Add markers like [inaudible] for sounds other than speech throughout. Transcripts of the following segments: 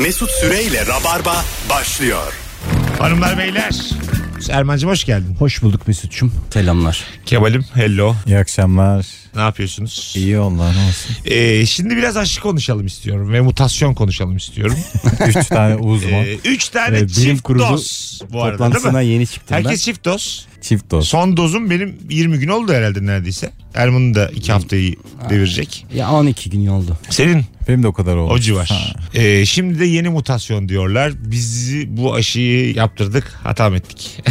Mesut Süreyle Rabarba başlıyor. Hanımlar beyler. Erman'cığım hoş geldin. Hoş bulduk Mesut'cum. Selamlar. Kemal'im hello. İyi akşamlar. Ne yapıyorsunuz? İyi Allah ne olsun. Ee, şimdi biraz aşı konuşalım istiyorum ve mutasyon konuşalım istiyorum. [laughs] Üç tane uzman. Ee, üç tane Ee, çift kurulu doz bu arada değil Toplantısına mi? yeni çıktım Herkes çift doz. Çift dost. Son dozum benim 20 gün oldu herhalde neredeyse. Erman'ın da 2 haftayı devirecek. Ya 12 gün oldu. Senin Benim de o kadar oldu. o civar. Ee, şimdi de yeni mutasyon diyorlar. Bizi bu aşıyı yaptırdık. Hata mı ettik? [laughs]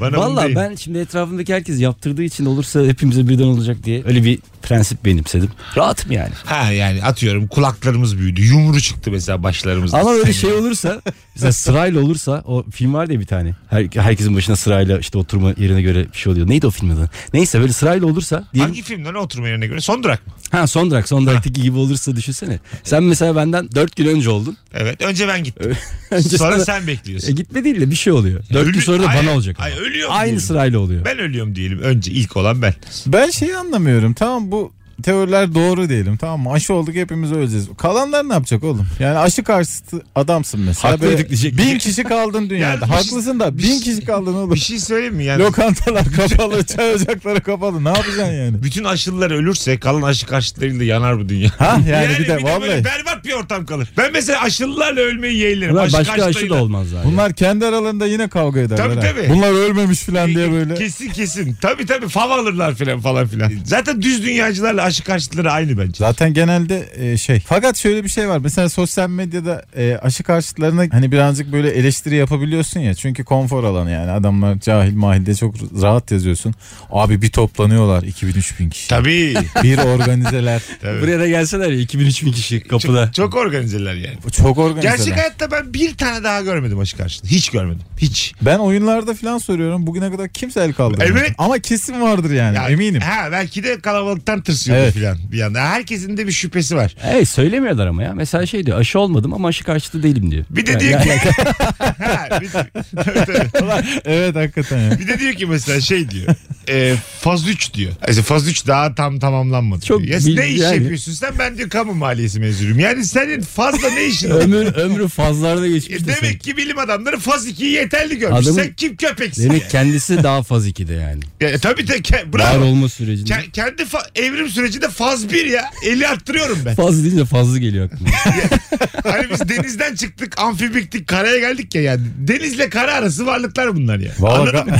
Bana bunu Valla deyin. ben şimdi etrafımdaki herkes yaptırdığı için olursa hepimize birden olacak diye öyle bir prensip benimsedim. Rahatım yani. Ha yani atıyorum kulaklarımız büyüdü. Yumru çıktı mesela başlarımızda. Ama öyle [laughs] şey olursa mesela sırayla olursa o film vardı ya bir tane. Her, herkesin başına sırayla işte oturma yerine göre bir şey oluyor. Neydi o film adı? Neyse böyle sırayla olursa diyelim. Hangi filmden oturma yerine göre? Son durak mı? Ha son durak son duraktaki gibi olursa düşünsene. Sen mesela benden 4 gün önce oldun. Evet. Önce ben gittim. [laughs] Önce Sonra sana- sen bekliyorsun. E gitme değil de bir şey oluyor. 4 gün Ölü- sonra da bana olacak. ay, ama. ölüyorum Aynı diyelim. sırayla oluyor. Ben ölüyorum diyelim. Önce ilk olan ben. Ben şeyi anlamıyorum. Tamam bu teoriler doğru diyelim. Tamam mı? Aşı olduk hepimiz öleceğiz. Kalanlar ne yapacak oğlum? Yani aşı karşıtı adamsın mesela. Haklıydık Böyle diyecek. Bin kişi kaldın [laughs] dünyada. Yani bir şey- Haklısın da bir bin şey- kişi kaldın oğlum. Bir şey söyleyeyim mi? Yani Lokantalar kapalı, çay ocakları kapalı. Ne yapacaksın yani? bütün aşılılar ölürse kalan aşı karşıtlarıyla yanar bu dünya. Ha yani, bir de vallahi. böyle berbat bir ortam kalır. Ben mesela aşılılarla ölmeyi yeğlerim. Ulan Aşı başka aşı da karşıtlarıyla. olmaz zaten. Bunlar kendi aralarında yine kavga ederler. Tabii, ha. tabii. Bunlar ölmemiş falan diye böyle. Kesin kesin. Tabii tabii fav alırlar filan falan filan. Zaten düz dünyacılarla aşı karşıtları aynı bence. Zaten genelde e, şey. Fakat şöyle bir şey var. Mesela sosyal medyada e, aşı karşıtlarına hani birazcık böyle eleştiri yapabiliyorsun ya. Çünkü konfor alanı yani. Adamlar cahil mahilde çok rahat yazıyorsun. Abi bir toplanıyorlar 2000-3000 kişi. Tabii. Bir organizeler. [laughs] tabii. Buraya da gelseler ya 2000-3000 kişi kapıda. Çok, çok organizeler yani. Çok organizeler. Gerçek hayatta ben bir tane daha görmedim aşı karşıtı. Hiç görmedim. Hiç. Ben oyunlarda falan soruyorum. Bugüne kadar kimse el kaldırmadı. Evet. Ama kesin vardır yani. Ya, eminim. Ha belki de kalabalıktan tırsıyordu Evet. filan bir yanda. Herkesin de bir şüphesi var. Evet söylemiyorlar ama ya. Mesela şey diyor aşı olmadım ama aşı karşıtı değilim diyor. Bir de diyor ki [laughs] Ha, bir, tabii, tabii. evet hakikaten ya. bir de diyor ki mesela şey diyor. E, faz 3 diyor. Yani faz 3 daha tam tamamlanmadı. Çok diyor. Ya bil- ne iş yani. yapıyorsun sen? Ben diyor kamu maliyesi mezunuyum. Yani senin fazla ne işin var? ömür ömrü fazlarda E, geçmiş. sen. Demek ki bilim adamları faz 2'yi yeterli görmüş. Adamın- Sen kim köpeksin? Demek kendisi daha faz 2'de yani. Ya, e, tabii de ke- Var bravo. olma sürecinde. Ke- kendi fa- evrim sürecinde faz 1 ya. 50 arttırıyorum ben. Faz deyince fazla geliyor aklıma. [laughs] Hani biz denizden çıktık, amfibiktik, karaya geldik ya yani. Denizle kara arası varlıklar bunlar ya. Vallahi Anladın mı?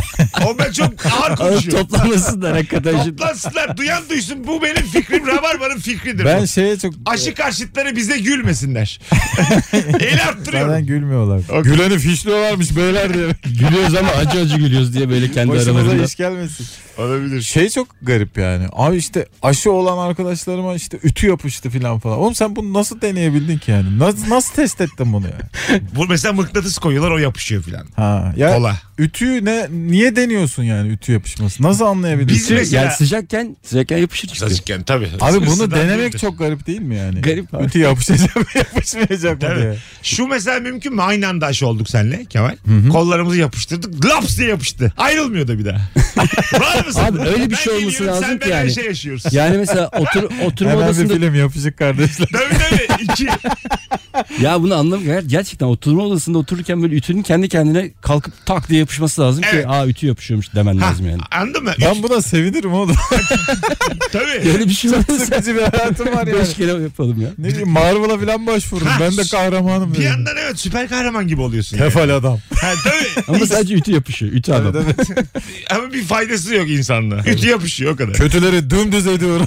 O ben çok ağır Ama konuşuyorum. toplanmasınlar hakikaten şimdi. Toplansınlar, duyan duysun. Bu benim fikrim, Rabarba'nın fikridir. Ben bu. şeye çok... Aşı karşıtları bize gülmesinler. [laughs] El arttırıyorum. Zaten gülmüyorlar. Güleni fişliyorlarmış beyler diye. [laughs] Gülüyoruz ama acı acı gülüyoruz diye böyle kendi Başımıza aralarında. iş gelmesin. Olabilir. Şey çok garip yani. Abi işte aşı olan arkadaşlarıma işte ütü yapıştı falan falan. Oğlum sen bunu nasıl deneyebildin ki yani? Nasıl, nasıl test ettin bunu ya? [laughs] Bu mesela mıknatıs koyuyorlar o yapışıyor filan. Ha, ya Kola. ütüyü ne niye deniyorsun yani ütü yapışması? Nasıl anlayabildin? Biz Ütü, mesela- yani sıcakken sıcakken yapışır çıkıyor. Saçıkken tabii. Abi bunu denemek değildir. çok garip değil mi yani? Garip. Ütü yapışacak mı yapışmayacak mı diye. Şu mesela mümkün mü? Aynı anda aşı olduk seninle Kemal. Kollarımızı yapıştırdık. Laps diye yapıştı. Ayrılmıyor da bir daha. [laughs] Var mısın? Abi öyle bir Ben şey olması lazım sen ki yani. aynı şey yaşıyoruz. Yani mesela otur, oturma Hemen bir odasında film yapışık kardeşler. Tabii tabii. İki. ya bunu anlamıyorum. Gerçekten oturma odasında otururken böyle ütünün kendi kendine kalkıp tak diye yapışması lazım Evet. ki aa ütü yapışıyormuş demen Ha, lazım yani. Anladın mı? Ben buna sevinirim oğlum. [laughs] Tabii. Öyle bir şey olursa Sıkıcı bir hayatım var yani. beş kere yapalım ya. Ne bileyim Marvel'a falan başvururum. Ha, Ben de kahramanım. Bir dedim. yandan evet süper kahraman gibi oluyorsun. yani. Tefal adam. Ha, tabii. [laughs] Ama sadece ütü yapışıyor. Ütü adam. [laughs] Ama bir faydası yok insanlığa. Ütü yapışıyor o kadar. Kötüleri dümdüz ediyorum.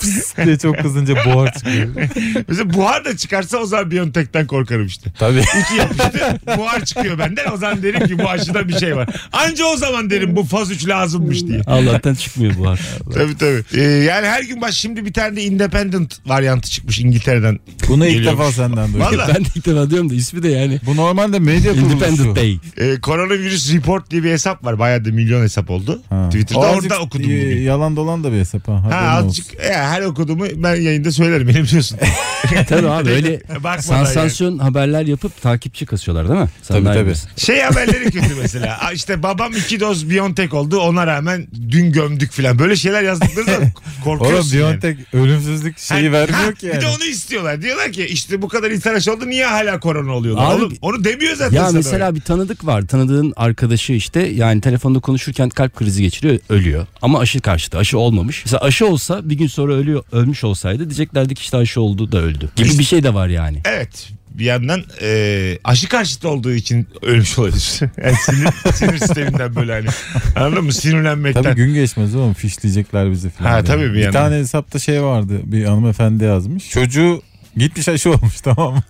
Pıs diye çok kızınca buhar çıkıyor. Mesela buhar da çıkarsa o zaman Biontech'ten korkarım işte. Tabii. Ütü yapıştı. buhar çıkıyor benden. O zaman derim ki bu aşıda bir şey var. Anca o zaman derim bu faz 3 lazımmış diye. Allah'tan çıkmıyor bu har. Tabii tabii. Ee, yani her gün baş şimdi bir tane de independent varyantı çıkmış İngiltere'den. Bunu ilk defa senden duydum. Valla. ben de ilk defa diyorum da ismi de yani. Bu normalde medya kuruluşu. Independent Day. Ee, Coronavirus Report diye bir hesap var. Bayağı da milyon hesap oldu. Ha. Twitter'da orada okudum bugün. Yalan dolan da bir hesap ha. Ha azıcık ya, her okuduğumu ben yayında söylerim beni biliyorsun. [laughs] Tabii abi öyle [laughs] sansasyon haberler yapıp takipçi kasıyorlar değil mi? Sen Tabii, tabii. Şey haberleri kötü mesela. İşte babam iki doz Biontech oldu ona rağmen dün gömdük falan. Böyle şeyler yazdıkları [laughs] Oğlum korkuyorsun yani. Biontech ölümsüzlük şeyi Ha, vermiyor ha, ki Bir yani. de onu istiyorlar. Diyorlar ki işte bu kadar insan aşı oldu niye hala korona oluyorlar? Abi- Oğlum, onu demiyor zaten Ya sana mesela öyle. bir tanıdık var. Tanıdığın arkadaşı işte yani telefonda konuşurken kalp krizi geçiriyor, ölüyor. Ama aşı karşıtı. Aşı olmamış. Mesela aşı olsa bir gün sonra ölüyor, ölmüş olsaydı diyeceklerdi ki işte aşı oldu da öldü. Gibi bir şey de var yani. Evet bir yandan e, aşı karşıtı olduğu için ölmüş olabilir. [laughs] Yani sinir, sinir sisteminden böyle hani. Anladın mı? Sinirlenmekten. Tabii gün geçmez oğlum fişleyecekler bizi falan. Ha, tabii bir bir yandan. tane hesapta şey vardı bir hanımefendi yazmış. Çocuğu gitmiş aşı olmuş [laughs] tamam mı?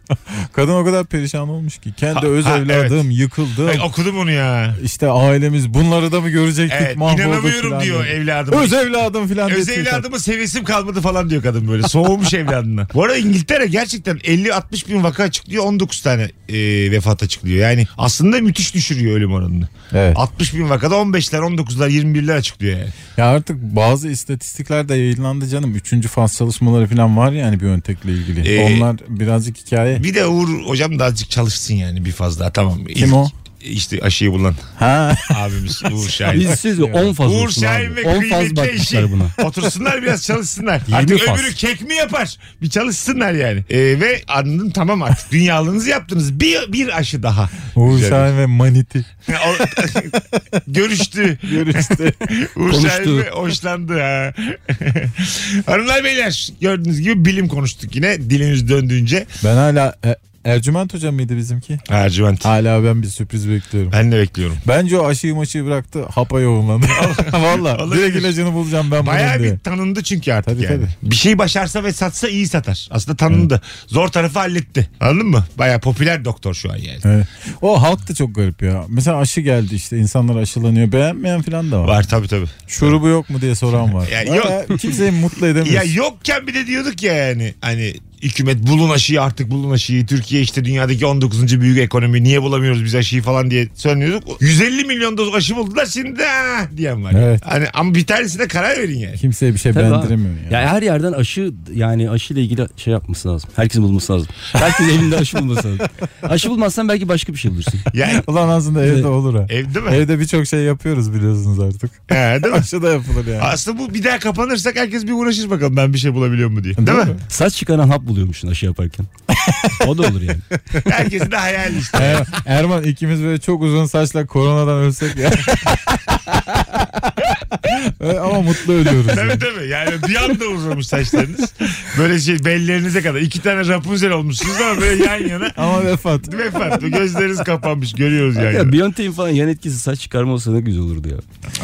Kadın o kadar perişan olmuş ki. Kendi Ha, öz ha, evladım yıkıldı. Ay, okudum onu ya. İşte ailemiz bunları da mı görecektik Evet, inanamıyorum diyor diye. evladım. Öz evladım falan Öz evladımı sevesim kalmadı falan diyor kadın böyle. Soğumuş [laughs] evladına. Bu arada İngiltere gerçekten 50-60 bin vaka açıklıyor 19 tane e, vefat açıklıyor. Yani aslında müthiş düşürüyor ölüm oranını. Evet. 60 bin vakada 15'ler 19'lar 21'ler açıklıyor yani. Ya artık bazı istatistikler de yayınlandı canım. Üçüncü faz çalışmaları falan var yani Biontech'le ilgili. Ee, Onlar birazcık hikaye. Bir de Uğur hocam da azıcık çalışsın yani bir faz daha tamam. Kim İlk- o? İşte aşıyı bulan Ha. abimiz Uğur [laughs] Şahin. Biz siz 10 faz Uğur olsun Şahin abi. ve 10 faz kıymetli bakmışlar eşi. buna. Otursunlar biraz çalışsınlar. 20 artık faz. öbürü kek mi yapar? Bir çalışsınlar yani. Ee, ve anladım tamam artık dünyalığınızı yaptınız. Bir, bir aşı daha. Uğur Güzel. Şahin ve Maniti. O- [laughs] Görüştü. Görüştü. [laughs] Uğur Konuştu. Şahin ve hoşlandı ha. Hanımlar beyler gördüğünüz gibi bilim konuştuk yine dilimiz döndüğünce. ben hala e, Ercüment hocam mıydı bizimki? Ercüment. Hala ben bir sürpriz bekliyorum. Ben de bekliyorum. Bence o aşıyı maşıyı bıraktı hapa yoğunlandı. [laughs] Valla direkt ilacını bulacağım ben Bayağı bunun diye. bir tanındı çünkü artık Tabii, yani. tabii. Bir şeyi başarsa ve satsa iyi satar. Aslında tanındı. Zor tarafı halletti. Anladın mı? Bayağı popüler doktor şu an yani. Evet. O halk da çok garip ya. Mesela aşı geldi işte insanlar aşılanıyor. Beğenmeyen falan da var. Var tabii tabii. Şurubu yok mu diye soran var. Ya Valla yok. Kimseyi mutlu [laughs] Ya edemiyorsun. yokken bir de diyorduk ya yani hani hükümet bulun aşıyı artık bulun aşıyı. Türkiye işte dünyadaki 19. büyük ekonomi niye bulamıyoruz biz aşıyı falan diye söylüyorduk. 150 milyon doz aşı buldular şimdi diyen var. Evet. Hani ama bir tanesine karar verin yani. Kimseye bir şey Tabii abi. bendiremiyor yani. Ya her yerden aşı yani aşıyla ilgili şey yapması lazım. Herkesin bulması lazım. Herkesin evinde aşı bulması lazım. Aşı bulmazsan belki başka bir şey bulursun. Yani Ulan aslında evde olur ha. evde mi? Evde birçok şey yapıyoruz biliyorsunuz artık. He, değil mi? Aşı da yapılır yani. Aslında bu bir daha kapanırsak herkes bir uğraşır bakalım ben bir şey bulabiliyor mu diye. Değil, Değil mi? mi? Saç çıkaran hap buluyormuşsun aşı yaparken. o da olur yani. [laughs] Herkesin de hayal işte. Er- Erman ikimiz böyle çok uzun saçla koronadan ölsek ya. [laughs] Ama mutlu ölüyoruz. yani. tabii tabii. Yani bir anda uzamış saçlarınız. Böyle şey bellerinize kadar. iki tane Rapunzel olmuşsunuz ama böyle yan yana. Ama vefat. Vefat. Gözleriniz kapanmış. Görüyoruz yani. Ya Biontech'in falan yan etkisi saç çıkarma olsa ne güzel olurdu ya.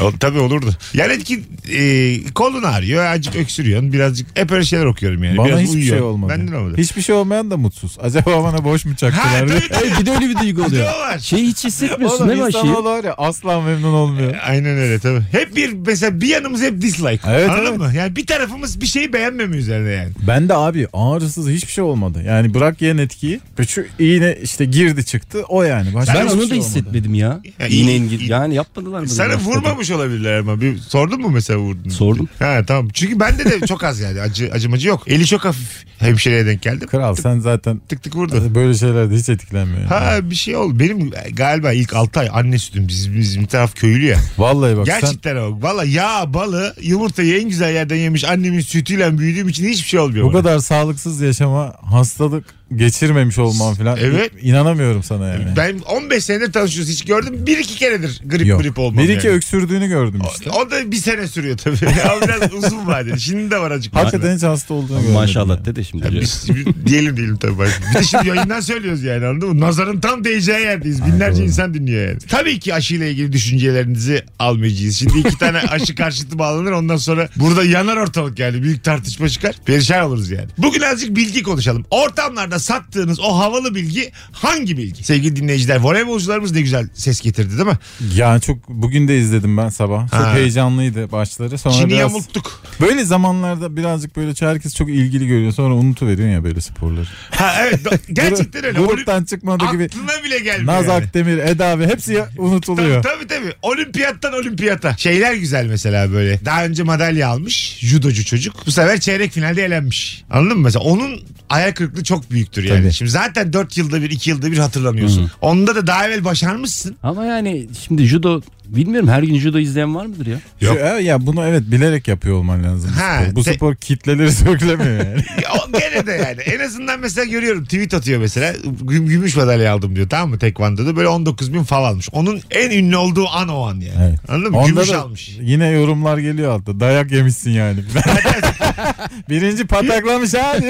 O, tabii olurdu. Yani etki e, kolun ağrıyor. Azıcık öksürüyorsun. Birazcık hep öyle şeyler okuyorum yani. Bana Biraz hiçbir uyuyor. şey olmadı. Benden olmadı. Hiçbir şey olmayan da mutsuz. Acaba bana boş mu Ha çaktılar? diye. tabii tabii. Evet bir de öyle bir duygu oluyor. o var. Şeyi hiç hissetmiyorsun Oğlum değil mi aşıyı? insanoğlu var ya asla memnun olmuyor. Aynen öyle tabii. Hep bir mesela bir yanımız hep dislike. Evet, Anladın evet. mı? Yani bir tarafımız bir şeyi beğenmemiyor üzerine yani. Ben de abi ağrısız hiçbir şey olmadı. Yani bırak yan etkiyi. Ve Şu iğne işte girdi çıktı o yani. Başka Ben hiçbir onu da şey olmadı. hissetmedim ya. Ya Yine iyi- Yani yapmadılar mı? Sana da. vurmamış olabilirler ama. Bir, sordun mu mesela vurdun? Sordum. Ha tamam. Çünkü bende de çok az yani. Acı, acımacı yok. Eli çok hafif. Hemşireye denk geldim. Kral sen zaten Tık tık vurdu. böyle şeylerde hiç etkilenmiyor. Ha bir şey oldu. Benim galiba ilk 6 ay anne sütüm. Bizim, bizim taraf köylü ya. Vallahi bak sen Gerçekten o. Valla yağ, balı, yumurtayı en güzel yerden yemiş annemin sütüyle büyüdüğüm için hiçbir şey olmuyor. bu bana. kadar sağlıksız yaşama hastalık geçirmemiş olman falan. Evet. İnanamıyorum sana yani. Ben 15 senedir tanışıyoruz. Hiç gördüm. Bir iki keredir grip Yok. grip olmam Bir iki yani. öksürdüğünü gördüm işte. O, o da bir sene sürüyor tabii. [laughs] Ama biraz uzun vadeli. Şimdi de var acık. Hakikaten hiç hasta olduğunu görmedim. Maşallah yani. dede şimdi. Ya biz, diyelim diyelim tabii. Bir de şimdi yayından söylüyoruz yani anladın mı? Nazarın tam değeceği yerdeyiz. Binlerce insan dinliyor yani. Tabii ki aşıyla ilgili düşüncelerinizi almayacağız. Şimdi iki tane [laughs] aşı karşıtı bağlanır ondan sonra burada yanar ortalık yani. Büyük tartışma çıkar. Perişan oluruz yani. Bugün azıcık bilgi konuşalım. Ortamlarda sattığınız o havalı bilgi hangi bilgi? Sevgili dinleyiciler voleybolcularımız ne güzel ses getirdi değil mi? Yani çok bugün de izledim ben sabah. Çok Ha. heyecanlıydı başları. Sonra Çin'i biraz yamulttuk. böyle zamanlarda birazcık böyle herkes çok ilgili görüyor. Sonra unutuveriyorsun ya böyle sporları. Ha evet do- [laughs] gerçekten öyle. Gruptan çıkmadı gibi. Aklına bile gelmiyor. Naz yani. Akdemir, Eda ve hepsi ya- unutuluyor. Tabii, tabii tabii. Olimpiyattan olimpiyata. Şeyler güzel mesela böyle. Daha önce madalya almış judocu çocuk. Bu sefer çeyrek finalde elenmiş. Anladın mı mesela? Onun ayak kırıklığı çok büyüktür yani. Tabii. Şimdi zaten 4 yılda bir 2 yılda bir hatırlanıyorsun. Onda da daha evvel başarmışsın. Ama yani şimdi judo bilmiyorum her gün judo izleyen var mıdır ya? Yok. Şu- ya bunu evet bilerek yapıyor olman lazım. bu Ha, spor. Bu te- spor kitleleri [laughs] söylemiyor yani. [laughs] Ya o gene de yani. En azından mesela görüyorum tweet atıyor mesela. Güm- Gümüş madalya aldım diyor tamam mı tekvandoda. Böyle 19 bin fav almış. Onun en ünlü olduğu an o an yani. Evet. Anladın mı? Onda Gümüş almış. yine yorumlar geliyor altta. Dayak yemişsin yani. [laughs] Birinci pataklamış abi.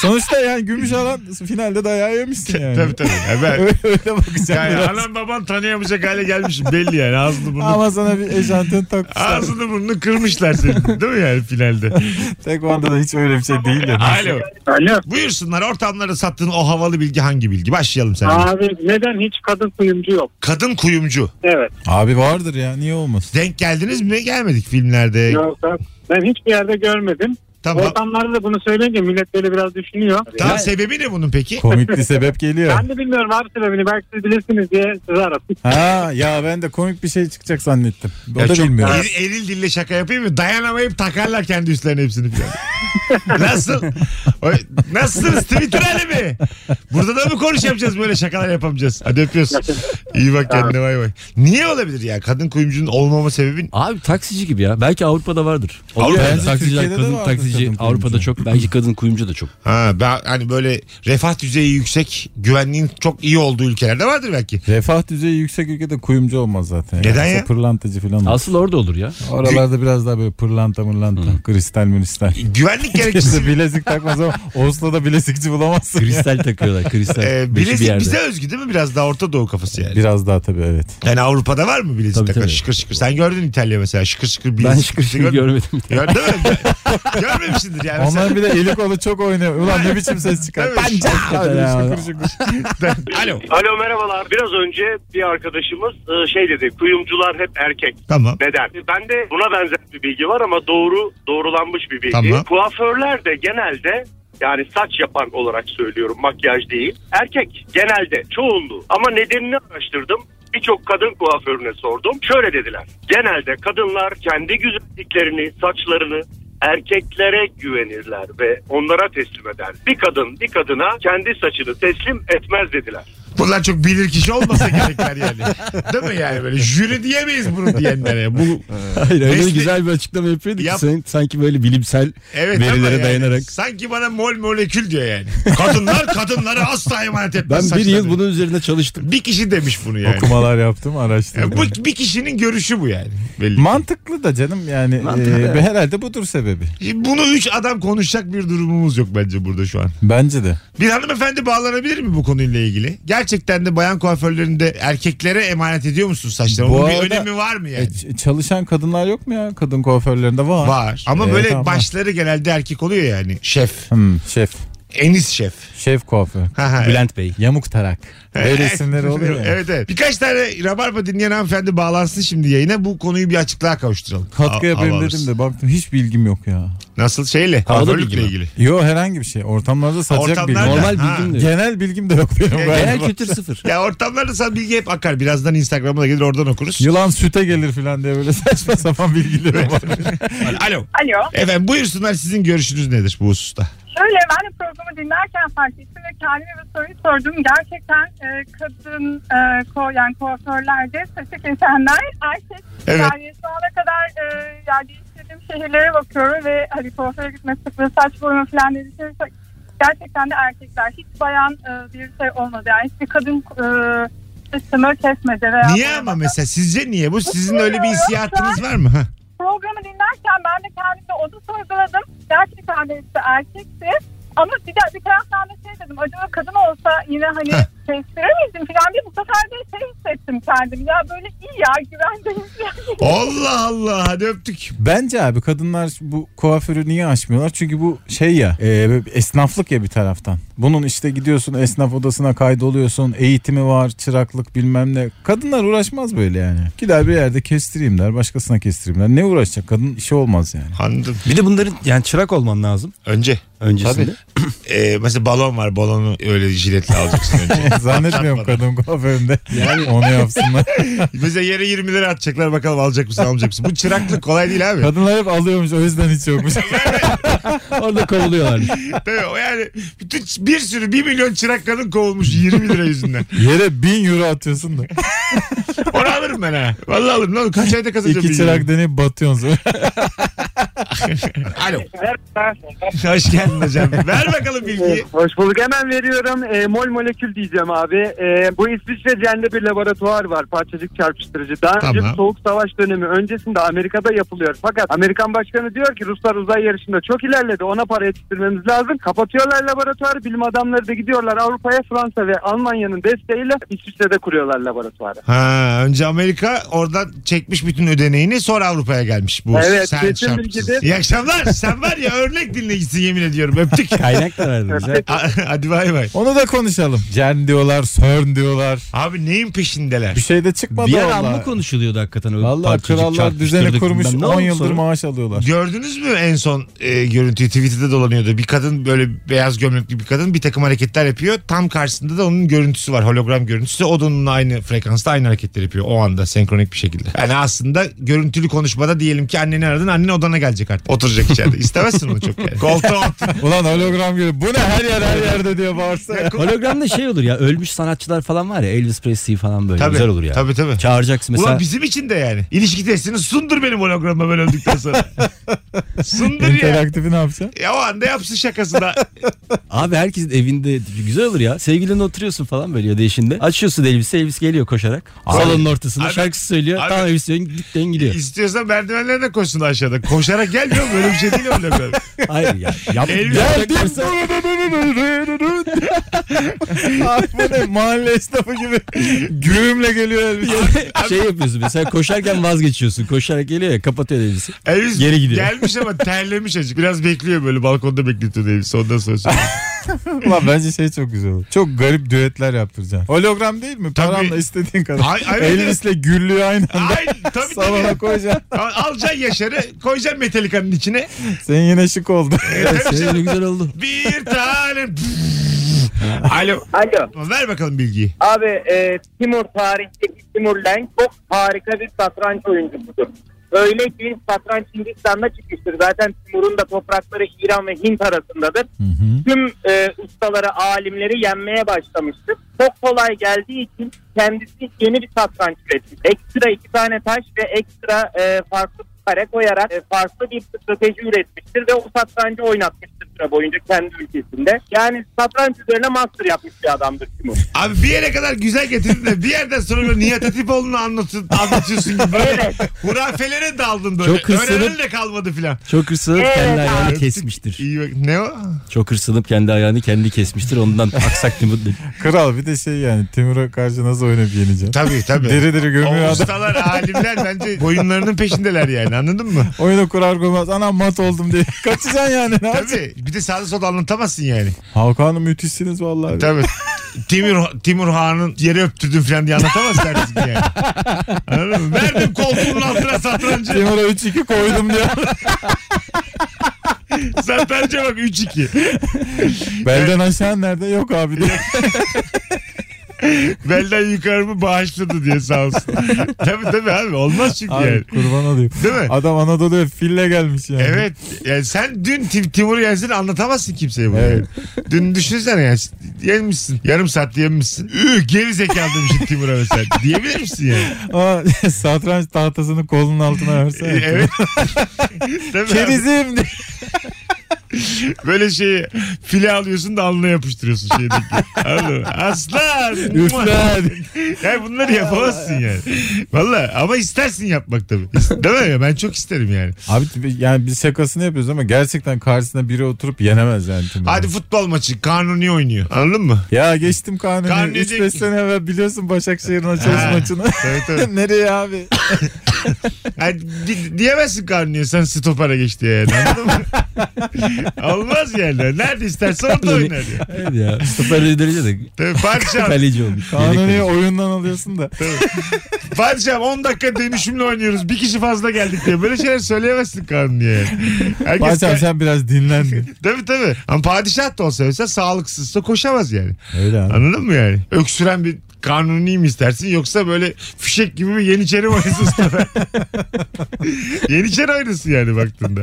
Sonuçta yani gümüş alan finalde dayağı yemişsin yani. Tabii tabii. Ben, öyle, öyle bakacaksın yani biraz. anam baban tanıyamayacak hale gelmişim belli yani. Ağzını burnunu, Ama sana bir eşantiyon takmışlar. ağzını burnunu kırmışlar senin. Değil mi yani finalde? Tekvando'da hiç öyle bir şey değil ya. Alo. Alo. Buyursunlar ortamlarda sattığın o havalı bilgi hangi bilgi? Başlayalım sen. Abi neden hiç kadın kuyumcu yok? Kadın kuyumcu. Evet. Abi vardır ya niye olmasın? Denk geldiniz mi? Gelmedik filmlerde. Yok yok. Ben hiçbir yerde görmedim. Tamam. Ortamlarda da bunu söyleyince millet böyle biraz düşünüyor. Tamam Yani- sebebi ne bunun peki? Komik bir sebep geliyor. Ben de bilmiyorum abi sebebini. Belki siz bilirsiniz diye sizi aradım. Ha ya ben de komik bir şey çıkacak zannettim. O Ya da çok bilmiyorum. eril, eril dille şaka yapayım mı? Dayanamayıp takarlar kendi üstlerine hepsini falan. [laughs] Nasıl? Oy, Nasılsınız Twitter mi? Burada da mı konuşamayacağız böyle şakalar yapamayacağız? Hadi öpüyoruz. İyi bak kendine bay bay. Niye olabilir ya? Kadın kuyumcunun olmama sebebin Abi taksici gibi ya. Belki Avrupa'da vardır. Avrupa'da. Bence taksiciler, Türkiye'de de kadın vardır kadın Avrupa'da çok. [clears throat] Belki kadın kuyumcu da çok. Ha ben hani böyle refah düzeyi yüksek, güvenliğin çok iyi olduğu ülkelerde vardır belki. Refah düzeyi yüksek ülkede kuyumcu olmaz zaten. Neden Yani ya? Pırlantacı falan. olur. Asıl orada olur ya. Oralarda biraz daha böyle pırlanta mırlanta, kristal müristal. [laughs] Güvenlik gerekçesi İşte bilezik takmaz ama Oslo'da bilezikçi bulamazsın. Kristal takıyorlar kristal. Ee, bilezik bize özgü değil mi? Biraz daha Orta Doğu kafası yani. Biraz daha tabii evet. Yani Avrupa'da var mı bilezik Tabii, takan tabii. şıkır şıkır? Sen gördün İtalya mesela şıkır şıkır bilezik. Ben şıkır şıkır görmedim. Gördün mü? [laughs] Görmemişsindir yani. Mesela- Onlar bir de eli kolu çok oynuyor. Ulan ne biçim ses çıkar. Panca! Alo. Alo merhabalar. Biraz önce bir arkadaşımız e, şey dedi. Kuyumcular hep erkek. Tamam. Neden? Ben de buna benzer bir bilgi var ama doğru doğrulanmış bir bilgi. Tamam. Kuaförler de genelde yani saç yapan olarak söylüyorum makyaj değil. Erkek genelde çoğunluğu ama nedenini araştırdım. Birçok kadın kuaförüne sordum. Şöyle dediler. Genelde kadınlar kendi güzelliklerini, saçlarını erkeklere güvenirler ve onlara teslim eder. Bir kadın bir kadına kendi saçını teslim etmez dediler. Bunlar çok bilir kişi olmasa [laughs] gerekler yani. Değil mi yani böyle jüri diyemeyiz bunu diyenlere. Bu Hayır öyle Mesle- güzel bir açıklama yapıyordu Yap- ki sen, sanki böyle bilimsel evet verilere yani dayanarak. sanki bana mol molekül diyor yani. Kadınlar kadınlara asla emanet etmez. Ben bir yıl bunun üzerine çalıştım. bir kişi demiş bunu yani. Okumalar yaptım Yani araştırdım. bu bir kişinin görüşü bu yani. Belli. Mantıklı da canım yani Mantıklı, e, herhalde budur sebebi. Bunu üç adam konuşacak bir durumumuz yok bence burada şu an. Bence de. Bir hanımefendi bağlanabilir mi bu konuyla ilgili? Gerçekten de bayan kuaförlerinde erkeklere emanet ediyor musun saçlarını? Bu Onun bir arada- önemi var mı yani? E, ç- çalışan kadınlar yok mu ya kadın kuaförlerinde var. Var. Ama Evet, böyle tamam. başları genelde erkek oluyor yani. Şef. Hmm, şef. Enis şef. Şef kuaför. Bülent Bey. Yamuk tarak. Böyle isimleri oluyor ya. evet evet. Birkaç tane Rabarba dinleyen hanımefendi bağlansın şimdi yayına. Bu konuyu bir açıklığa kavuşturalım. Katkı Al- yapayım dedim de baktım hiç bilgim yok ya. Nasıl şeyle? Havalı Kuaförlükle bilgi mi? ilgili. Yo herhangi bir şey. Ortamlarda satacak Ortamlarda- bilgi. Normal Ha. bilgim de yok. Genel bilgim de yok benim Ya, galiba. Genel kültür sıfır. Ya ortamlarda sana bilgi hep akar. Birazdan Instagram'a da gelir oradan okuruz. Yılan süte gelir falan diye böyle [laughs] saçma sapan bilgilerim var. Alo. Alo. Efendim buyursunlar sizin görüşünüz nedir bu hususta? Şöyle ben de programı dinlerken fark ettim ve kendime bir soruyu sordum. Gerçekten e, kadın e, ko, yani kuaförlerde saçı kesenler erkek. Evet. Yani şu ana kadar e, yani değiştirdiğim şehirlere bakıyorum ve hani kuaföre gitme sıklığı, saç boyama falan diye düşünürsek gerçekten de erkekler. Hiç bayan e, bir şey olmadı. Yani hiçbir kadın e, saçını kesmedi. Veya Niye ama mesela sizce niye bu? Sizin öyle bir hissiyatınız var mı? Programı dinlerken ben de kendimde onu sorguladım. Gerçekten de işte erkekti. Ama bir de bir taraftan da şey dedim. Acaba kadın olsa yine hani. Kestiremedim falan diye bu sefer de şey hissettim kendimi. Ya böyle iyi ya güvendeyiz yani. Allah Allah hadi öptük. Bence abi kadınlar bu kuaförü niye açmıyorlar? Çünkü bu şey ya e, esnaflık ya bir taraftan. Bunun işte gidiyorsun esnaf odasına kaydoluyorsun. Eğitimi var çıraklık bilmem ne. Kadınlar uğraşmaz böyle yani. Gider bir yerde kestireyim der başkasına kestireyim der. Ne uğraşacak kadın işi olmaz yani. Anladım. Bir de bunların yani çırak olman lazım Önce. öncesinde. Ee, mesela balon var. Balonu öyle jiletle alacaksın önce. [laughs] [laughs] Zannetmiyorum kadın kuaföründe onu yapsınlar. [laughs] mesela yere 20 lira atacaklar bakalım alacak mısın almayacak mısın. Bu çıraklık kolay değil abi. Kadınlar hep alıyormuş o yüzden hiç yokmuş. [laughs] Orada kovuluyorlar. Tabii o yani bütün bir sürü 1 milyon çırak kadın kovulmuş 20 lira yüzünden. Yere bin euro atıyorsun da. Onu alırım ben ha. Vallahi alırım. Ne olur kaç ayda kazanacağım. İki çırak deneyip batıyorsun sonra. Alo. Hoş geldin hocam. Ver bakalım bilgiyi. Hoş bulduk hemen veriyorum. E, mol molekül diyeceğim abi. E, bu İsviçre Cende bir laboratuvar var. Parçacık çarpıştırıcı. Daha önce Tamam. Soğuk Savaş dönemi öncesinde Amerika'da yapılıyor. Fakat Amerikan başkanı diyor ki Ruslar uzay yarışında çok ilerledi. Ona para yetiştirmemiz lazım. Kapatıyorlar laboratuvarı. Bilim adamları da gidiyorlar Avrupa'ya Fransa ve Almanya'nın desteğiyle İsviçre'de kuruyorlar laboratuvarı. Ha, önce Amerika oradan çekmiş bütün ödeneğini sonra Avrupa'ya gelmiş bu. Evet, sen kesin bilgidir. İyi akşamlar. Sen var ya örnek dinleyicisin yemin ediyorum. Öptük. Kaynak da verdiniz. ha. [laughs] Hadi bay bay. Onu da konuşalım. Cern diyorlar, CERN diyorlar. Abi neyin peşindeler? Bir şey de çıkmadı Bir yer valla. amma konuşuluyordu hakikaten. O Valla parçacık krallar çarpıştırdık düzeni kurmuş bilmem ne 10 oldu yıldır sonra? maaş alıyorlar. Gördünüz mü en son e, görüntüyü Twitter'da dolanıyordu. Bir kadın böyle beyaz gömleklü bir kadın bir takım hareketler yapıyor. Tam karşısında da onun görüntüsü var. Hologram görüntüsü. O da onunla aynı frekansta aynı hareketler yapıyor. O anda senkronik bir şekilde. Yani aslında görüntülü konuşmada diyelim ki anneni aradın. Annen odana gelecek artık. Oturacak içeride. İstemezsin onu çok yani. Koltuğa otur. Ulan hologram gibi bu ne her yer her yerde diye bağırsa. Hologramda şey olur ya ölmüş sanatçılar falan var ya Elvis Presley falan böyle Tabii, güzel olur ya. tabii, tabii. Çağıracaksın mesela. Ulan bizim için de yani. İlişki testini sundur benim hologramıma ben öldükten sonra. [laughs] sundur ya. İnteraktifi ne yapacaksın? Ya o anda yapsın şakasını. Abi herkesin evinde güzel olur ya. Sevgilinle oturuyorsun falan böyle ya da eşinde. Açıyorsun elbise Elvis geliyor koşarak. Salonun ortasında Abi- şarkı söylüyor. Abi- tamam Elvis diyor gitten gidiyor. İstiyorsan merdivenlerden koşsun aşağıda. Koşarak gelmiyor mu? Böyle bir şey değil hologram. Hayır ya. Yap, Elvis- yapacaklarsa- [laughs] [laughs] Abi bu ne mahalle esnafı gibi güğümle geliyor elbise. şey yapıyorsun mesela koşarken vazgeçiyorsun. Koşarak geliyor ya kapatıyor elbise. Elvis Geri gidiyor. gelmiş ama terlemiş azıcık. Biraz bekliyor böyle balkonda bekletiyor Elvis. Ondan sonra söylüyor. [laughs] Ulan bence şey çok güzel olur. Çok garip düetler yaptıracaksın. Hologram değil mi? Tabii. Paranla istediğin kadar. Ay- ay- Elvis'le güllüğü aynı anda Ay [laughs] tabii salona tabii. koyacaksın. [laughs] Al- Alacaksın Yaşar'ı koyacaksın Metallica'nın içine. Senin yine şık oldu. Evet, senin ne güzel oldu. Bir tane. [laughs] Alo. Alo. Ver bakalım bilgiyi. Abi e, Timur tarihteki Timur Lenk çok harika bir satranç oyuncusudur. Öyle ki satranç Hindistan'da çıkmıştır. Zaten Timur'un da toprakları İran ve Hint arasındadır. Tüm e, ustaları, alimleri yenmeye başlamıştır. Çok kolay geldiği için kendisi yeni bir satranç üretmiş. Ekstra iki tane taş ve ekstra e, farklı kare koyarak e, farklı bir strateji üretmiştir ve o satrancı oynatmıştır süre boyunca kendi ülkesinde. Yani satranç üzerine master yapmış bir adamdır Timur. Abi bir yere kadar güzel getirdin de bir yerden sonra böyle Nihat Hatipoğlu'nu anlatın, anlatıyorsun gibi [laughs] böyle hurafelere daldın böyle. Çok Öğrenen de kalmadı filan. Çok hırslanıp Evet kendi abi. ayağını kesmiştir. İyi bak. Ne o? Çok hırslanıp kendi ayağını kendi kesmiştir. Ondan aksak Timur dedi. [laughs] Kral bir de şey yani Timur'a karşı nasıl oynayıp yeneceksin? Tabii tabii. [laughs] Diri gömüyor O adam. ustalar, alimler bence boyunlarının peşindeler yani anladın mı? Oyunu kurar kurmaz anam mat oldum diye. Kaçacaksın yani ne yapacaksın? Tabii. Bir de sağda solda anlatamazsın yani. Hakan'ım müthişsiniz vallahi. Tabii. Timur, Timur Han'ın yeri öptürdüm falan diye gibi yani. Anladın mı? Verdim koltuğunun altına satrancı. Timur'a 3-2 koydum diye. Satranca bak 3-2. Belden aşağı nerede? Yok abi diye. Belden yukarı mı bağışladı diye sağ olsun. [laughs] tabii tabii abi olmaz çünkü yani. Abi kurban olayım. Değil mi? Adam Anadolu'ya fille gelmiş yani. Evet. Yani sen dün Tim, Timur Yensen'i anlatamazsın kimseye bunu. Evet. yani. Dün düşünsene yani. Yemişsin. Yarım saat yemişsin. Üh geri zekalı demişsin Timur'a mesela. Diyebilir misin yani? Ama [laughs] satranç tahtasını kolunun altına versene. evet. [laughs] Kerizim. [laughs] Böyle şeyi file alıyorsun da alnına yapıştırıyorsun şeydeki. Anladın mı? Aslan. Üflen. [laughs] yani bunları yapamazsın yani. Valla ama istersin yapmak tabii. Değil mi? ya? Ben çok isterim yani. Abi yani biz şakasını yapıyoruz ama gerçekten karşısına biri oturup yenemez yani. tüm Hadi futbol maçı kanuni oynuyor. Anladın mı? Ya geçtim kanuni. Kanuni 3-5 diyecek- sene evvel biliyorsun Başakşehir'in açılış [laughs] maçını. tabii, tabii. Nereye abi? [laughs] Yani di- diyemezsin kanuniye sen stopara geçti yani. Anladın mı? [laughs] Olmaz yani. Nerede isterse orada oynar ya. Evet ya. Stoper derece de Tabii padişahım. kaleci olmuş. Kanuni oyundan alıyorsun da. Padişahım 10 dakika dönüşümle oynuyoruz. Bir kişi fazla geldik diye. Böyle şeyler söyleyemezsin kanuniye yani. Herkes Başam sen biraz dinlendin. [laughs] Tabii tabii. Ama padişah da olsa mesela sağlıksızsa koşamaz yani. Öyle abi. Anladın mı yani? Öksüren bir kanuni mi istersin yoksa böyle fişek gibi bir yeniçeri oynasın Mustafa? [laughs] yeniçeri oynasın yani baktığında.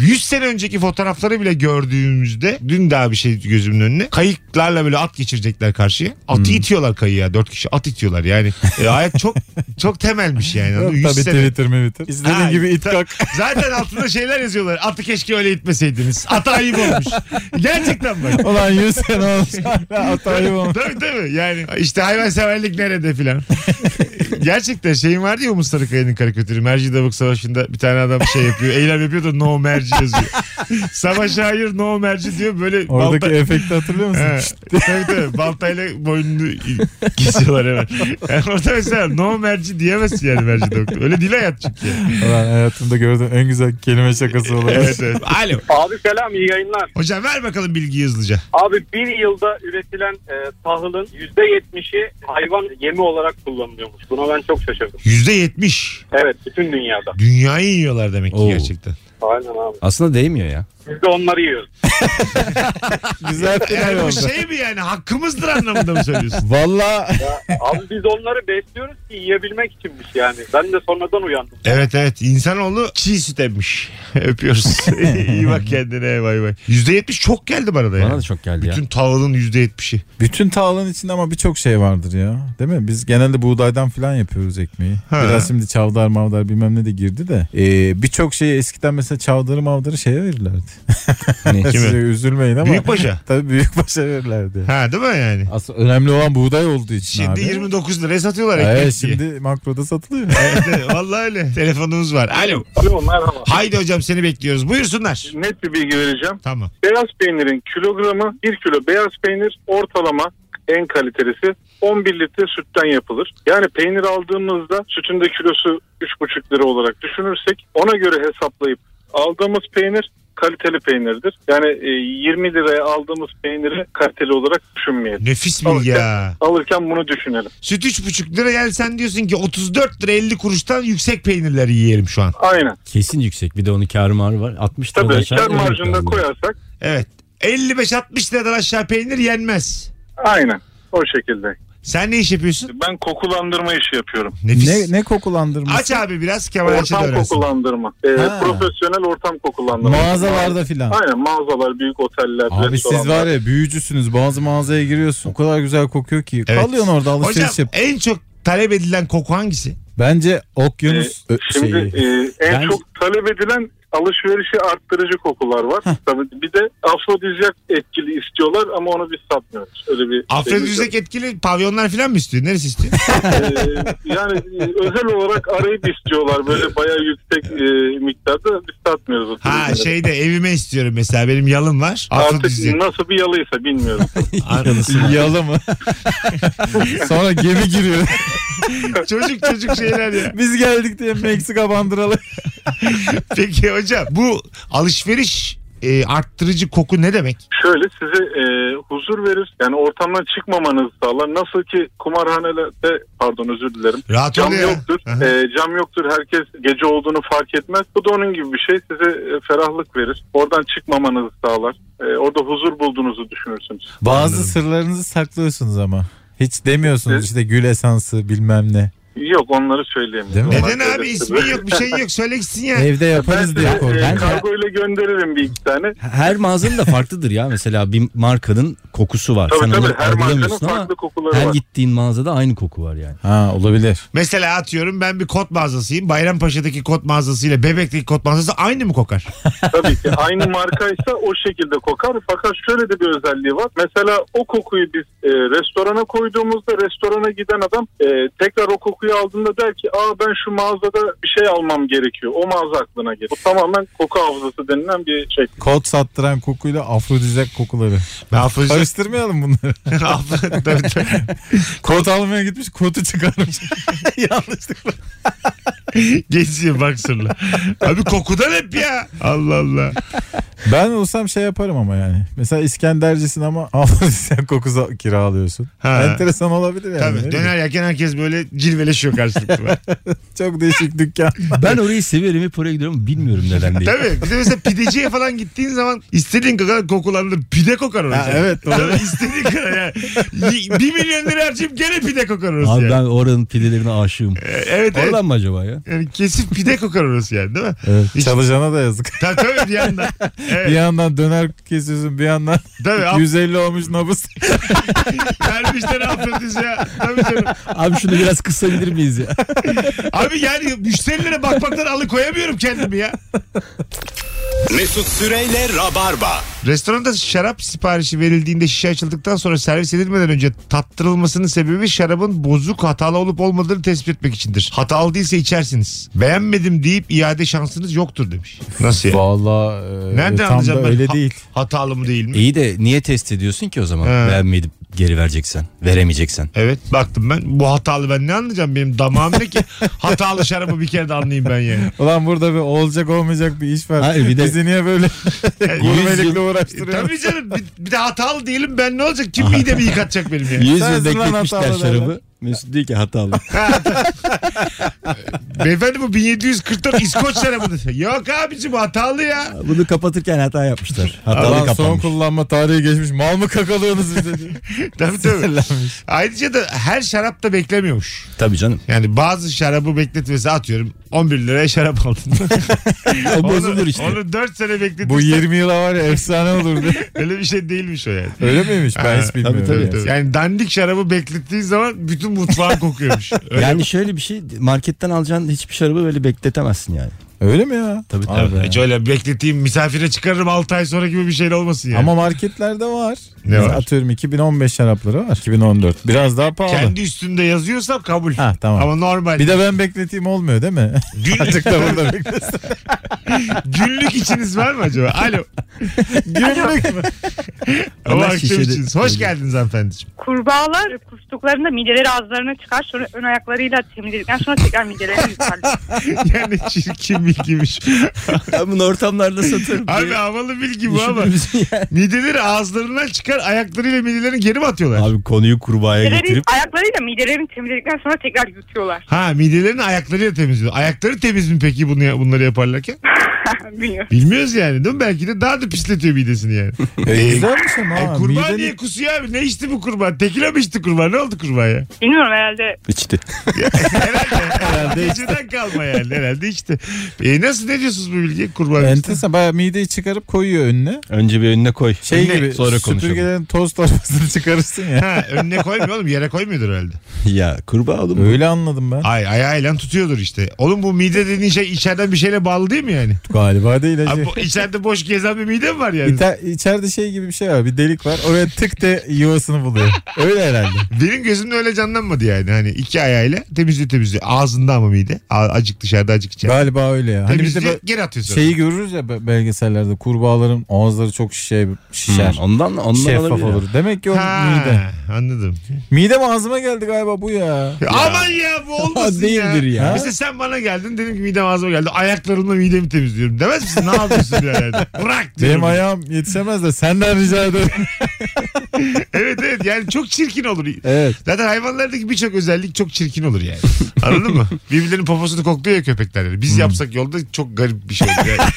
100 sene önceki fotoğrafları bile gördüğümüzde dün daha bir şey gözümün önüne. Kayıklarla böyle at geçirecekler karşıya. Atı Hmm. itiyorlar kayığa. Dört kişi at itiyorlar yani. E, hayat çok çok temelmiş yani. Yok, anladın mı? 100 tabii sene. Twitter Twitter. İstediğin Ha, gibi it kalk. [laughs] Zaten altında şeyler yazıyorlar. Atı keşke öyle itmeseydiniz. Ata ayıp olmuş. Gerçekten bak. Ulan 100 sene olmuş hala hatayı olmuş. Tabii tabii yani işte hayvanseverlik nerede filan. [laughs] Gerçekten şeyin vardı ya Umut Sarıkaya'nın karikatürü. Merci Davuk Savaşı'nda bir tane adam şey yapıyor. Eylem yapıyor da no merci yazıyor. Savaşa hayır no merci diyor. Böyle Oradaki balta... efekti hatırlıyor musun? He, tabii tabii baltayla boynunu kesiyorlar hemen. Yani orada mesela no merci diyemezsin yani merci Davuk. Öyle değil hayat çünkü. Ulan hayatımda gördüğüm en güzel kelime şakası olabilir. Evet evet. Alo. Abi selam iyi yayınlar. Hocam ver bakalım bilgiyi hızlıca. Abi bir yılda üretilen e, tahılın %70'i hayvan yemi olarak kullanılıyormuş. Buna ben çok şaşırdım. Yüzde yetmiş. Evet bütün dünyada. Dünyayı yiyorlar demek ki Oo. gerçekten. Aynen abi. Aslında değmiyor ya. Biz de onları yiyoruz. [laughs] Güzel final Yani bu oldu. şey mi yani hakkımızdır anlamında mı söylüyorsun? Valla Abi biz onları besliyoruz ki yiyebilmek içinmiş yani. Ben de sonradan uyandım. Evet evet insanoğlu çiğ süt emmiş. [laughs] Öpüyoruz. [laughs] İyi bak kendine vay vay. Yüzde yetmiş çok geldi bana da ya. Bana da çok geldi ya. Bütün yüzde yetmişi. bütün tağlın içinde ama birçok şey vardır ya. Değil mi? Biz genelde buğdaydan falan yapıyoruz ekmeği. Ha. Biraz şimdi çavdar mavdar bilmem ne de girdi de. Ee, birçok şeyi eskiden mesela çavdarı mavdarı şeye verirlerdi. [laughs] Kime? Size üzülmeyin ama. Büyükbaşa. [laughs] Tabii büyükbaşa verirlerdi. Ha değil mi yani? Aslında önemli olan buğday olduğu için Şimdi abi. 29 liraya satıyorlar ekmek Evet, diye. şimdi makroda satılıyor. [laughs] Evet, evet, vallahi öyle. Telefonumuz var. Alo. Alo merhaba. Haydi hocam seni bekliyoruz. Buyursunlar. Net bir bilgi vereceğim. Tamam. Beyaz peynirin kilogramı 1 kilo beyaz peynir ortalama en kalitelisi 11 litre sütten yapılır. Yani peynir aldığımızda sütün de kilosu 3,5 lira olarak düşünürsek ona göre hesaplayıp aldığımız peynir kaliteli peynirdir. Yani e, 20 liraya aldığımız peyniri kaliteli olarak düşünmeyelim. Nefis bilgi ya. Alırken bunu düşünelim. Süt 3,5 lira yani sen diyorsun ki 34 lira 50 kuruştan yüksek peynirleri yiyelim şu an. Aynen. Kesin yüksek. Bir de onun kar marı var. 60 liradan Tabii aşağı. kar marjında koyarsak Evet. 55-60 liradan aşağı peynir yenmez. aynen o şekilde. Sen ne iş yapıyorsun? Ben kokulandırma işi yapıyorum. Nefis. ne, ne kokulandırması? Aç abi biraz Kemal da Ortam öğrensin. kokulandırma. Ee, Ha. profesyonel ortam kokulandırma. Mağazalarda filan. Aynen mağazalar, büyük oteller, Abi siz restoranlar. var ya büyücüsünüz. Bazı mağazaya giriyorsun. O kadar güzel kokuyor ki. Evet. Kalıyorsun orada alışveriş Hocam yap. en çok talep edilen koku hangisi? Bence okyanus ö- Şimdi şeyi. e, en Ben- çok talep edilen alışverişi arttırıcı kokular var. Tabii bir de afrodizyak etkili istiyorlar ama onu biz satmıyoruz. Öyle bir Afrodizyak etkili pavyonlar falan mı istiyor? Neresi istiyor? [laughs] Ee, yani e, özel olarak arayıp istiyorlar böyle bayağı yüksek e, miktarda biz satmıyoruz. o ha şeyde evime istiyorum mesela benim yalım var. Artık Afrodizyak. nasıl bir yalıysa bilmiyorum. [laughs] Yalı mı? [laughs] Sonra gemi giriyor. çocuk çocuk şeyler ya. Biz geldik diye Meksika bandıralı. Peki hocam bu alışveriş e, arttırıcı koku ne demek? Şöyle size e, huzur verir. Yani ortamdan çıkmamanızı sağlar. Nasıl ki kumarhanelerde pardon özür dilerim. Rahat Cam ya. yoktur. Aha. E, cam yoktur. Herkes gece olduğunu fark etmez. Bu da onun gibi bir şey. Size e, ferahlık verir. Oradan çıkmamanızı sağlar. E, orada huzur bulduğunuzu düşünürsünüz. Bazı Anladım. sırlarınızı saklıyorsunuz ama. Hiç demiyorsunuz Evet. işte gül esansı bilmem ne. Yok onları söyleyemiyorum. Değil mi? Onlar Neden abi ismin yok bir şeyin yok söyle gitsin ya. Evde yaparız diye Ben korktum. e, Bence- kargo ile gönderirim bir iki tane. Her mağazanın da farklıdır ya. Mesela bir markanın kokusu var. Tabii Sen tabii her markanın ama farklı kokuları her var. gittiğin mağazada aynı koku var yani. Ha olabilir. Mesela atıyorum ben bir kot mağazasıyım. Bayrampaşa'daki kot mağazasıyla Bebek'teki kot mağazası aynı mı kokar? [laughs] Tabii ki aynı markaysa o şekilde kokar. Fakat şöyle de bir özelliği var. Mesela o kokuyu biz e, restorana koyduğumuzda restorana giden adam e, tekrar o kokuyu aldığında der ki aa ben şu mağazada bir şey almam gerekiyor. O mağaza aklına gelir. Bu tamamen koku hafızası denilen bir şey. Kod sattıran kokuyla afrodizyak kokuları. Ben afrodizyak... Karıştırmayalım bunları. [laughs] Afro- tabii, tabii. Kod almaya gitmiş kodu çıkarmış. [laughs] Yanlışlıkla. Geziyor baksırla. Abi kokudan hep ya. Allah Allah. Ben olsam şey yaparım ama yani. Mesela İskendercisin ama afrodizyak kokusu kiralıyorsun. Ha. Enteresan olabilir yani. Tabii döner yerken herkes böyle cilveleşiyor karşılıklı. [laughs] Çok değişik dükkan. Ben orayı severim hep oraya gidiyorum bilmiyorum neden diye. Tabii. Bir de mesela pideciye falan gittiğin zaman istediğin kadar kokulanır. Pide kokar orası. Ha, evet, doğru. Tabii istediğin kadar yani. Y- Bir milyon lira harcayıp gene pide kokar orası Abi yani. ben oranın pidelerine aşığım. Ee, Evet evet. Oradan mı acaba ya? Yani kesip pide kokar orası yani değil mi? Evet, Hiç- çalışana da yazık. Tabii tabii bir yandan. Bir Evet. yandan döner kesiyorsun bir yandan Tabii. [laughs] Af- 150 olmuş nabız. [laughs] vermişler afrodis ya. Tabii canım. Abi şunu biraz kısabilir miyiz ya? [laughs] Abi yani müşterilere bakmaktan alıkoyamıyorum kendimi ya. Mesut Süreyle Rabarba. Restoranda şarap siparişi verildiğinde şişe açıldıktan sonra servis edilmeden önce tattırılmasının sebebi şarabın bozuk hatalı olup olmadığını tespit etmek içindir. Hatalı değilse içersiniz. Beğenmedim deyip iade şansınız yoktur demiş. Nasıl ya? Valla e, Nereden tam da anlayacağım ben? öyle Ha- değil. Hatalı mı değil mi? İyi de niye test ediyorsun ki o zaman? He. Beğenmeyip geri vereceksen. Veremeyeceksen. Evet baktım ben bu hatalı ben ne anlayacağım benim damağım ne ki [laughs] hatalı şarabı bir kere de anlayayım ben yani. Ulan burada bir olacak olmayacak bir iş var. Hayır, bir de- Bizi niye böyle [laughs] gurmelikle E, uğraştırıyor? tabii canım bir, bir de hatalı diyelim ben ne olacak kim midemi yıkatacak benim yani. 100 Sensin yıl bekletmişler hatalı şarabı. Mesut diyor ki hatalı. [laughs] [laughs] Beyefendi bu 1744 İskoç şarabıdır. Yok abicim hatalı ya. Bunu kapatırken hata yapmışlar. Hatalı Ulan son kapanmış. kullanma tarihi geçmiş. Mal mı kakalıyorsunuz bize. [laughs] Tabii tabii. Sinirlenmiş. Ayrıca da her şarap da beklemiyormuş. Tabii canım. Yani bazı şarabı bekletmesi atıyorum 11 liraya şarap aldın. [laughs] O bozulur işte. Onu 4 sene bekletirsen Bu 20 yıla var ya efsane olur diye. öyle bir şey değilmiş o yani. Öyle miymiş? Ben Ha, hiç bilmiyorum. tabii, Tabii, tabii. Yani dandik şarabı beklettiğin zaman bütün mutfağın kokuyormuş. Öyle Yani şöyle bir şey marketten alacağın hiçbir şarabı böyle bekletemezsin yani. Öyle mi ya? Tabii, Abi. tabii. Hiç öyle bekleteyim misafire çıkarırım 6 ay sonra gibi bir şey olmasın yani. Ama marketlerde var. Ne var? Atıyorum 2015 şarapları var. 2014. Biraz daha pahalı. Kendi üstünde yazıyorsam kabul. Ha tamam. Ama normal. Bir de ben bekleteyim olmuyor değil mi? Azıcık [laughs] da burada beklesin. [laughs] Günlük içiniz var mı acaba? Alo. Günlük mü? [laughs] O akşam şişede- içiniz. Hoş geldiniz hanımefendiciğim. Kurbağalar kustuklarında mideleri ağızlarına çıkar sonra ön ayaklarıyla temizledikten sonra tekrar midelerini yıkarlar. Yani çirkin bilgiymiş. [laughs] Ben bunu ortamlarda satarım. Abi havalı bilgi bu ama. Yani? Mideleri ağızlarından çıkar ayaklarıyla midelerini geri mi atıyorlar? Abi konuyu kurbağaya Mideleri, getirip ayaklarıyla midelerini temizledikten sonra tekrar yutuyorlar. Ha midelerini ayaklarıyla temizliyor. Ayakları temiz mi peki bunu, bunları yaparlarken? [laughs] [laughs] Bilmiyorum. Bilmiyoruz yani değil mi? Belki de daha da pisletiyor midesini yani. [laughs] E, güzelmiş ama. Ay, ha. kurbağa Mideni- niye kusuyor abi? Ne içti bu kurbağa? Tekila mı içti kurbağa? Ne oldu kurbağa ya? Bilmiyorum herhalde içti. [laughs] Herhalde. Herhalde Geceden kalma yani. Herhalde içti. E nasıl ne diyorsunuz bu bilgiye? Kurbağa içti. Enteresan bayağı mideyi çıkarıp koyuyor önüne. Önce bir önüne koy. Şey Ne? gibi Sonra konuşalım. süpürgelerin toz torbasını çıkarırsın ya. Ha, önüne koymuyor oğlum. Yere koymuyordur herhalde. Ya kurbağa oğlum. Öyle anladım ben. Ay ayağıyla tutuyordur işte. Oğlum bu mide dediğin şey içeriden bir şeyle bağlı değil mi yani? Galiba değil hacı. Abi bu içeride boş gezen bir mide mi var yani? İter, içeride şey gibi bir şey var. Bir delik var. Oraya tık de yuvasını buluyor. Öyle herhalde. Benim gözümde öyle canlanmadı yani. Hani iki ayağıyla temizliyor temizliyor. Ağzında ama mide. A- Acık dışarıda acık içeride. Galiba öyle ya. Hani bir de Temizliyor geri atıyor sonra. şeyi görürüz ya be- belgesellerde kurbağaların ağızları çok şişe, şişer. Hmm, ondan ondan Şeffaf olabilir ya. olur. Demek ki o Ha, mide. anladım. Midem ağzıma geldi galiba bu ya. Aman ya bu olmasın [laughs] Değildir ya. Mesela sen bana geldin dedim ki midem ağzıma geldi. Ayaklarımla midemi temizliyorum. Diyorum. Demez misin ne yapıyorsun yani? Bırak diyorum. Benim ayağım yetişemez de senden rica ederim. [laughs] Evet evet yani çok çirkin olur. evet. Zaten hayvanlardaki birçok özellik çok çirkin olur yani. Anladın mı? Birbirlerinin poposunu kokluyor ya köpekler. Yani. Biz yapsak yolda çok garip bir şey olur yani.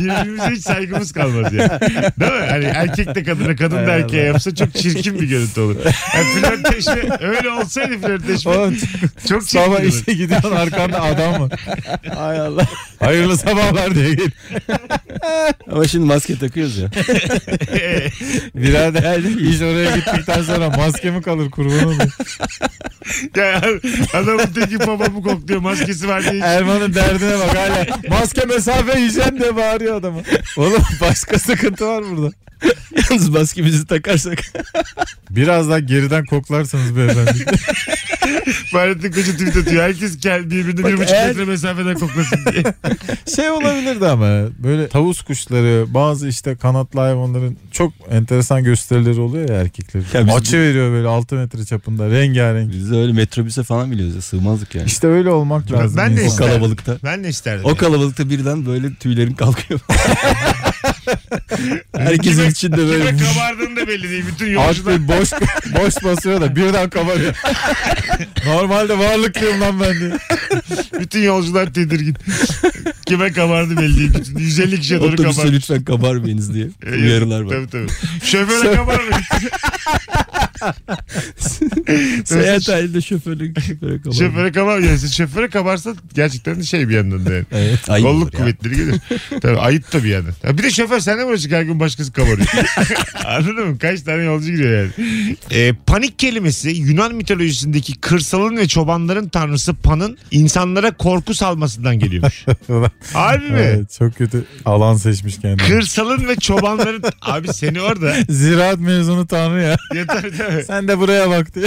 [laughs] Birbirimize hiç saygımız kalmaz yani. Değil mi? Hani erkek de kadına, kadın da erkeğe yapsa çok çirkin bir görüntü olur. Yani flörtleşme öyle olsaydı flörtleşme Oğlum, çok çirkin Sabah olur. işe gidiyorsun arkanda adam var. Ay Allah. Hayırlı sabahlar diye gel. [laughs] Ama şimdi maske takıyoruz ya. [laughs] Birader iş oraya gittikten sonra maske mi kalır kurban olayım. Yani adamın teki babamı kokluyor maskesi var diye. Erman'ın derdine bak hala. Maske mesafe yiyeceğim diye bağırıyor adamı. Oğlum başka sıkıntı var burada. [laughs] Yalnız maskemizi takarsak. Biraz daha geriden koklarsanız beyefendi. [laughs] Fahrettin Koca tweet atıyor. Herkes kendi birbirine bir buçuk eğer- metre mesafeden koklasın diye. [laughs] şey olabilirdi ama böyle tavus kuşları bazı işte kanatlı hayvanların çok enteresan gösterileri oluyor ya erkeklerin. Ya biz Açı veriyor böyle 6 metre çapında rengarenk. Biz de öyle metrobüse falan biliyoruz ya sığmazdık yani. İşte öyle olmak lazım. Ben de o insan. kalabalıkta. Ben de isterdim. O kalabalıkta birden böyle tüylerin kalkıyor. [laughs] Herkesin Kime- içinde böyle Kime kabardığını da belli değil. Bütün yolcular. bir boş [laughs] boş basıyor da birden kabarıyor. Normalde varlıklıyım lan ben diye. Bütün yolcular tedirgin. Kime kabardı belli değil. Bütün 150 kişiye doğru kabardı. lütfen kabarmayınız diye [laughs] uyarılar var. Tabii tabii. Şoföre kabarmayın. [laughs] Seyahat halinde şoförle [laughs] şoföre kabar. şoföre kabarmayın. Siz şoföre kabarsa gerçekten şey bir yandan da yani. [laughs] Evet. Ayıp Kolluk kuvvetleri gelir. Tabii ayıp da bir yandan. Ya bir de şoför sen de mi uğraşık her gün başkası kabarıyor. Anladın mı? Kaç tane yolcu giriyor yani. Ee, panik kelimesi Yunan mitolojisindeki kırsalın ve çobanların tanrısı Pan'ın insanlara korku salmasından geliyormuş. Harbi mi? Evet, çok kötü alan seçmiş kendine. Kırsalın ve çobanların abi seni orada Ziraat mezunu tanrı ya. ya tabii, tabii. Sen de buraya bak diye.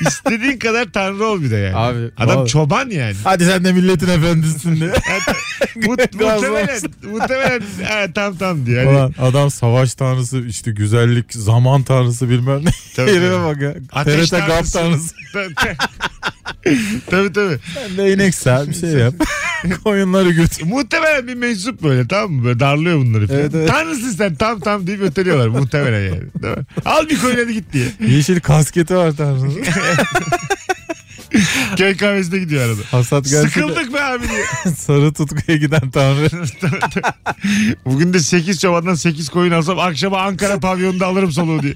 istediğin kadar tanrı ol bir de yani. Abi, Adam vallahi- çoban yani. Hadi sen de milletin efendisisin diye. [laughs] Mut, muhtemelen, muhtemelen ha, tam tam. Yani, Ulan adam savaş tanrısı işte güzellik zaman tanrısı bilmem ne. Tabii, [laughs] tabii. bak ya. Ateş TRT GAP tanrısı. [laughs] Tabii, tabii. Sen de ineksel bir şey yap. Koyunları götür. Muhtemelen bir mensup böyle tamam mı? Böyle darlıyor bunları. falan. Evet, evet. Tanrısın sen tam tam deyip öteliyorlar muhtemelen yani. Değil mi? Al bir koyun hadi git diye. Yeşil kasketi var tanrının. [laughs] Köy kahvesine gidiyor arada. Hasat gelse Sıkıldık be abi diye. [laughs] sarı tutkuya giden tanrı. [laughs] Bugün de 8 çobandan 8 koyun alsam akşama Ankara pavyonunda alırım soluğu diye.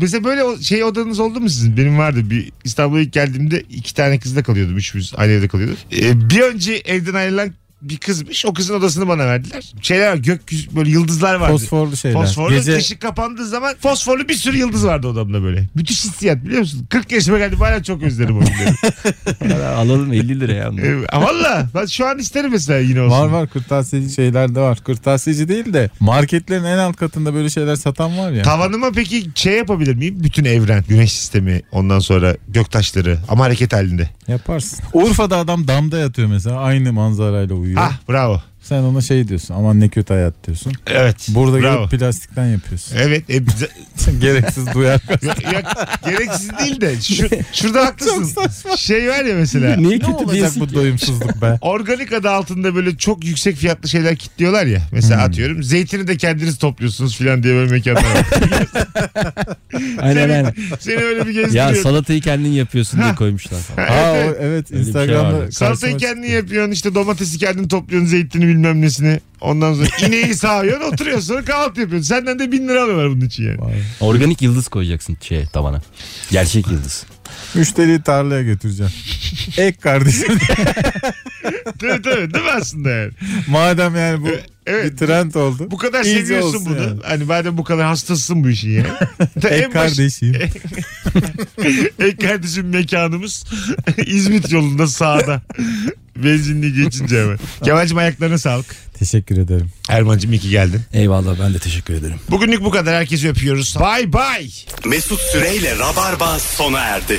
Mesela böyle o- şey odanız oldu mu sizin? Benim vardı. Bir İstanbul'a ilk geldiğimde iki tane kızla kalıyordum. Üçümüz aynı evde kalıyorduk. Ee, bir önce evden ayrılan bir kızmış. O kızın odasını bana verdiler. Şeyler var, gökyüzü böyle yıldızlar vardı. Fosforlu şeyler. Fosforlu Gece ışık kapandığı zaman fosforlu bir sürü yıldız vardı odamda böyle. Müthiş hissiyat biliyor musun? 40 yaşıma geldim hala çok özlerim o günleri. Alalım 50 lira ya. Ee, Valla ben şu an isterim mesela yine olsun. Var var kırtasiyeci şeyler de var. Kırtasiyeci değil de marketlerin en alt katında böyle şeyler satan var ya. Tavanıma peki şey yapabilir miyim? Bütün evren, güneş sistemi, ondan sonra göktaşları ama hareket halinde. Yaparsın. Urfa'da adam damda yatıyor mesela aynı manzarayla uyuyor. Ah bravo. Sen ona şey diyorsun aman ne kötü hayat diyorsun. Evet. Burada bravo. gelip plastikten yapıyorsun. Evet. E, [laughs] Gereksiz duyar. [laughs] ya- ya- gereksiz değil de şu, şurada haklısın. Şey var ya mesela. Niye ne kötü olacak diyorsun bu ki? doyumsuzluk be? [laughs] Organik adı altında böyle çok yüksek fiyatlı şeyler kitliyorlar ya. Mesela Hmm. atıyorum zeytini de kendiniz topluyorsunuz falan diye böyle mekanlar var. Aynen aynen. Seni öyle bir Ya gezdiriyor. salatayı kendin yapıyorsun diye koymuşlar falan. Aa o, evet bir şey Instagram'da vardı. Salatayı kendin yapıyorsun işte domatesi kendin topluyorsun zeytini bilmem nesini. Ondan sonra ineği sağıyorsun oturuyorsun sonra kahvaltı yapıyorsun. Senden de bin lira alıyorlar bunun için yani. Vay. Organik yıldız koyacaksın şey tavana. Gerçek yıldız. Müşteriyi tarlaya götüreceğim. [laughs] Ek kardeşim. tabii tabii değil mi aslında yani? Madem yani bu Evet. bir trend oldu. Bu kadar İyice seviyorsun bunu. yani. Hani madem bu kadar hastasın bu işin. Ta [laughs] Ek kardeşim. [laughs] Ek kardeşim mekanımız [laughs] İzmit yolunda sağda. Benzinliği geçince hemen. Kemal'cim ayaklarına sağlık. Teşekkür ederim. Erman'cım iyi ki geldin. Eyvallah ben de teşekkür ederim. Bugünlük bu kadar. Herkesi öpüyoruz. Bay bay. Mesut Süreyle Rabarba sona erdi.